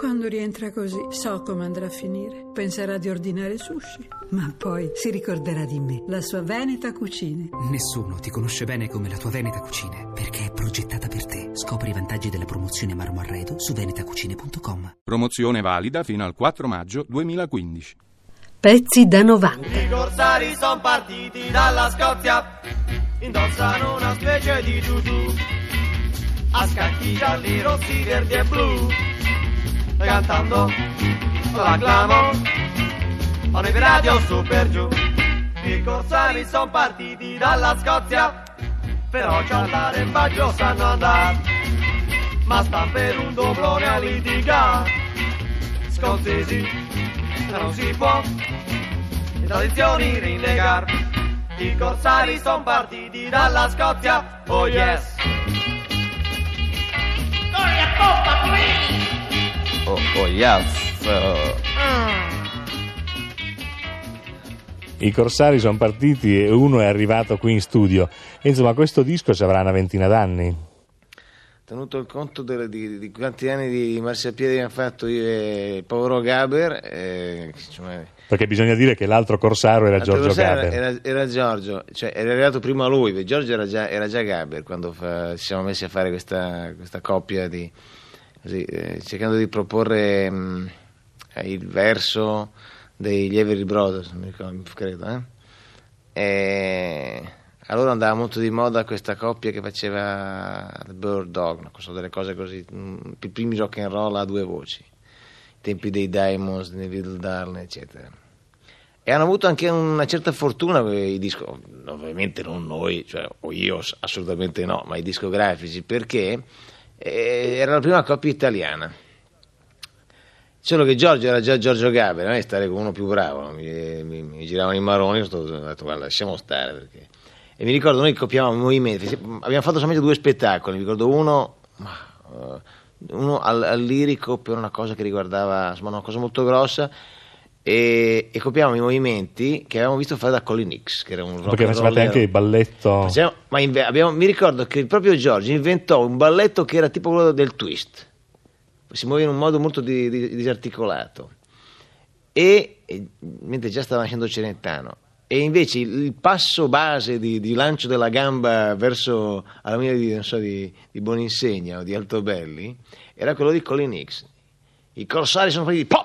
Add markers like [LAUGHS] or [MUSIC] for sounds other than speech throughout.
Quando rientra così, so come andrà a finire. Penserà di ordinare sushi, ma poi si ricorderà di me, la sua Veneta Cucine. Nessuno ti conosce bene come la tua Veneta Cucine, perché è progettata per te. Scopri i vantaggi della promozione Marmo Arredo su venetacucine.com. Promozione valida fino al 4 maggio 2015. Pezzi da 90. I corsari sono partiti dalla Scozia, indossano una specie di tutù, a scacchi gialli, rossi, verdi e blu, cantando. L'acclamo, ogni radio su per giù. I corsari sono partiti dalla Scozia, però già all'arembaggio sanno andare, ma sta per un doblone a litigare, scozzesi non si può. Le tradizioni rinnegar. I corsari sono partiti dalla Scozia, oh yes. Yes. I corsari sono partiti e uno è arrivato qui in studio. Insomma, questo disco ci avrà una ventina d'anni. Tenuto il conto delle- di, di quanti anni di marciapiedi abbiamo fatto io e il povero Gaber, eh, cioè, Perché bisogna dire che l'altro corsaro era l'altro Giorgio sera Gaber. Era, era Giorgio, cioè era arrivato prima lui, Giorgio era già, era già Gaber quando fa- ci siamo messi a fare questa, questa coppia di, così, eh, cercando di proporre mh, il verso dei Lieveri Brothers, mi credo. Eh? E allora andava molto di moda questa coppia che faceva The Bird Dog, no? so, delle cose così, mh, i primi rock and roll a due voci, i tempi dei Diamonds, dei Little Darling, eccetera. E hanno avuto anche una certa fortuna i dischi, ovviamente non noi, cioè, o io assolutamente no, ma i discografici, perché era la prima coppia italiana. Solo che Giorgio era già Giorgio Gaber, non è stare con uno più bravo, mi, mi- mi giravano i maroni, ho detto guarda lasciamo stare perché... E mi ricordo noi copiavamo movimenti, abbiamo fatto solamente due spettacoli, mi ricordo uno, eh, uno al, al lirico per una cosa che riguardava, insomma una cosa molto grossa, e, e copiavamo i movimenti che avevamo visto fare da Colin X, che era un rock Perché facevate anche il balletto. Facciamo- ma inve- abbiamo- mi ricordo che proprio Giorgio inventò un balletto che era tipo quello del twist, si muoveva in un modo molto di- di- disarticolato, e, e- mentre già stava nascendo Celentano. E invece il, passo base di, di lancio della gamba verso alla linea di, non so, di, di Boninsegna o di Altobelli era quello di Colin X. I corsari sono partiti, pom!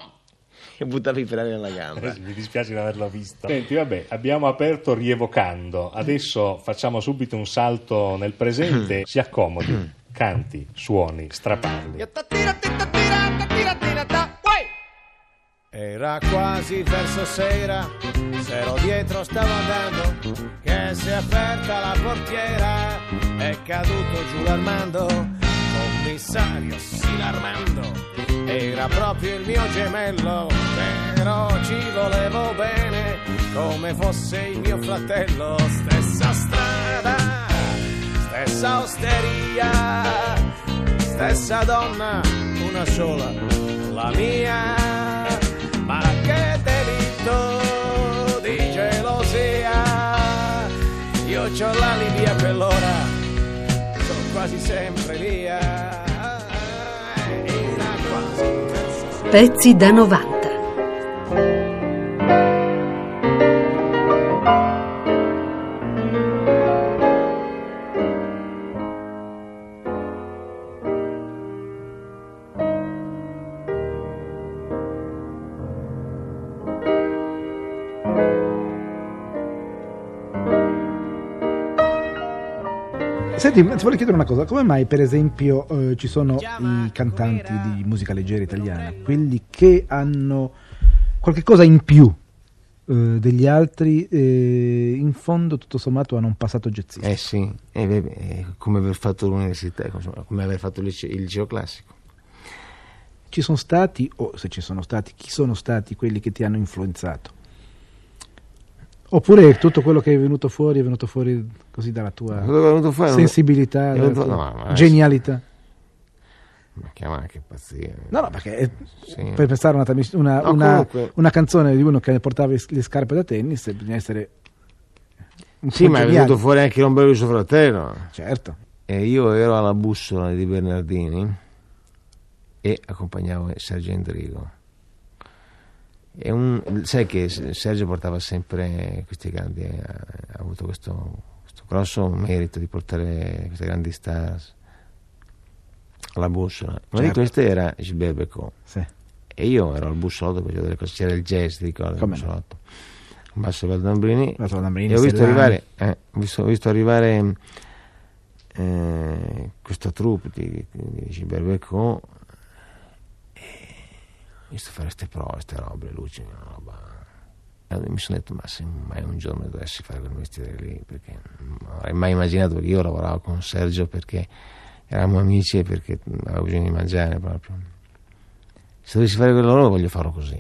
[LAUGHS] E buttavi i ferrari nella gamba. Mi dispiace non averlo visto. Senti, vabbè, abbiamo aperto rievocando. Adesso facciamo subito un salto nel presente. Si accomodi, canti, suoni, straparli. Era quasi verso sera, se ero dietro stavo andando, che si è aperta la portiera, è caduto giù l'Armando, commissario Silarmando, era proprio il mio gemello, però ci volevo bene, come fosse il mio fratello, stessa strada, stessa osteria, stessa donna, una sola, la mia. Ma che delitto di gelosia, io c'ho l'alibi a quell'ora, sono quasi sempre via. Pezzi da 90. Senti, ti volevo chiedere una cosa, come mai per esempio eh, ci sono i cantanti di musica leggera italiana, quelli che hanno qualche cosa in più eh, degli altri, eh, in fondo tutto sommato hanno un passato jazzista? Eh sì, eh, eh, come aver fatto l'università, come aver fatto il liceo, il liceo classico. Ci sono stati, o se ci sono stati, chi sono stati quelli che ti hanno influenzato? Oppure tutto quello che è venuto fuori è venuto fuori così dalla tua è venuto fuori sensibilità, è dalla venuto- tua no, ma genialità? Ma chiama che pazzia. No, no, perché Sì. per pensare a una, una, No, una- una canzone di uno che portava le scarpe da tennis, bisogna essere Sì, ma è geniali. venuto fuori anche l'ombello di suo fratello. Certo. E io ero alla bussola di Bernardini e accompagnavo Sergio Endrigo. Un- sai che Sergio portava sempre questi grandi, eh, ha avuto questo, questo grosso merito di portare queste grandi stars alla bussola. Una di Certo. queste era Gilbert Becot. Sì. E io ero al bussolotto, facevo delle cose, c'era il jazz, ti ricordi? Come il bussolotto. Un basso Valdambrini. Valdambrini, E ho visto arrivare, eh, ho visto, ho visto arrivare eh, questa troupe di, di Gilbert Becot e visto fare queste prove, queste robe, luci, una roba. E mi sono detto, ma se mai un giorno dovessi fare quel mestiere lì, perché non avrei mai immaginato, perché io lavoravo con Sergio perché eravamo amici e perché avevo bisogno di mangiare proprio. Se dovessi fare quello lavoro voglio farlo così.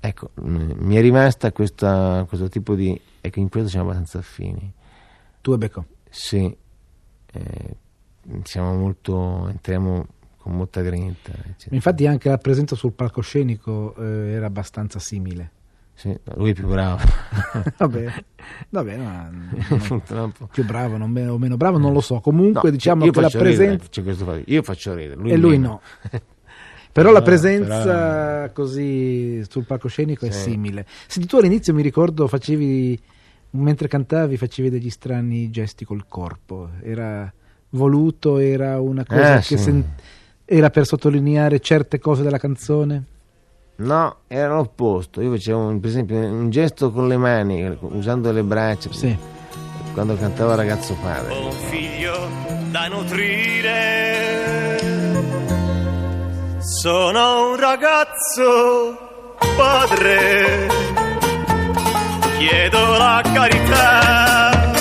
Ecco, mm, mi è rimasta questa, questo tipo di... Ecco, in questo siamo abbastanza affini. Tu e Becco. Sì, eh, siamo molto... entriamo con molta grinta. eccetera. Infatti anche la presenza sul palcoscenico eh, era abbastanza simile. Sì, no, lui è più bravo. [LAUGHS] Vabbè, vabbè ma, [LAUGHS] non- Purtroppo. più bravo non me- o meno bravo non lo so. Comunque No, diciamo che la ridere, presenza... fatto. Io faccio ridere, lui e lui meno. no. [LAUGHS] Però la No, presenza però- così sul palcoscenico è Sì. simile. Senti, tu all'inizio mi ricordo facevi, mentre cantavi, facevi degli strani gesti col corpo. Era voluto, era una cosa Ah, che sì. sen- era per sottolineare certe cose della canzone. No, era l'opposto. Io facevo, un- per esempio, un gesto con le mani, usando le braccia. Sì. Quando cantava Ragazzo Padre. un figlio da nutrire. Sono un ragazzo padre, chiedo la carità.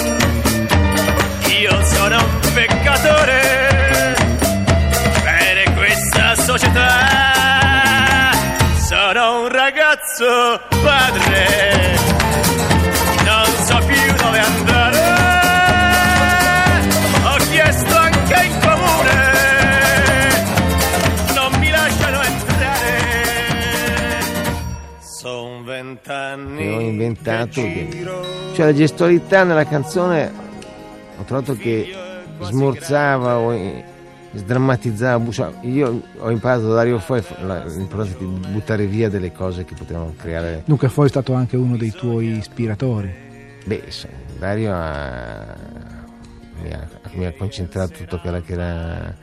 Io sono un peccatore Ragazzo padre, non so più dove andare. Ho chiesto anche in comune, non mi lasciano entrare. Sono vent'anni ho inventato. che. Cioè la gestualità nella canzone ho trovato che smorzava o sdrammatizzava. cioè, io ho imparato da Dario Fo la- l'importanza di buttare via delle cose che potevano creare. Dunque poi è stato anche uno dei tuoi ispiratori. Beh, Dario ha- mi, ha, mi ha concentrato tutto quello che era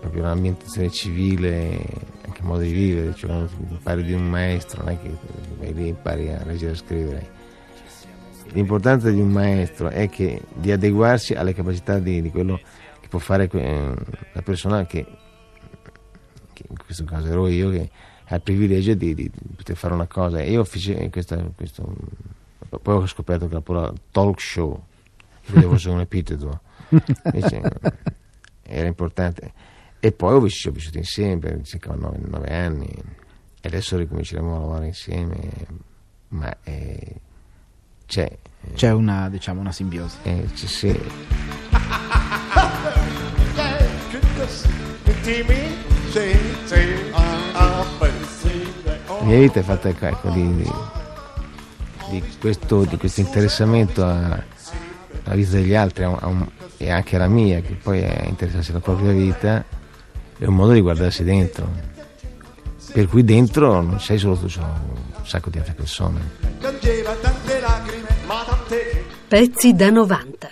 proprio l'ambientazione civile, anche il modo di vivere. Cioè, quando impari di un maestro, non è che vai lì e impari a leggere e a scrivere. L'importanza di un maestro è che di adeguarsi alle capacità di, di quello che può fare que- la persona che, che in questo caso ero io, che ha il privilegio di, di poter fare una cosa. E io feci questa, questo, poi ho scoperto che la parola talk show, che vedevo fosse un epiteto, [LAUGHS] invece era importante. E poi ho vissuto, ho vissuto insieme per circa nove, nove anni e adesso ricominceremo a lavorare insieme, ma eh, c'è, C'è una, diciamo, una simbiosi. eh, sì. La mia vita è fatta ecco, di, di- di questo, di questo interessamento alla vita degli altri a un- a un- e anche alla mia, che poi è interessarsi alla propria vita, è un modo di guardarsi dentro. Per cui dentro non sei solo tu, ci sono un sacco di altre persone. Pezzi da 90.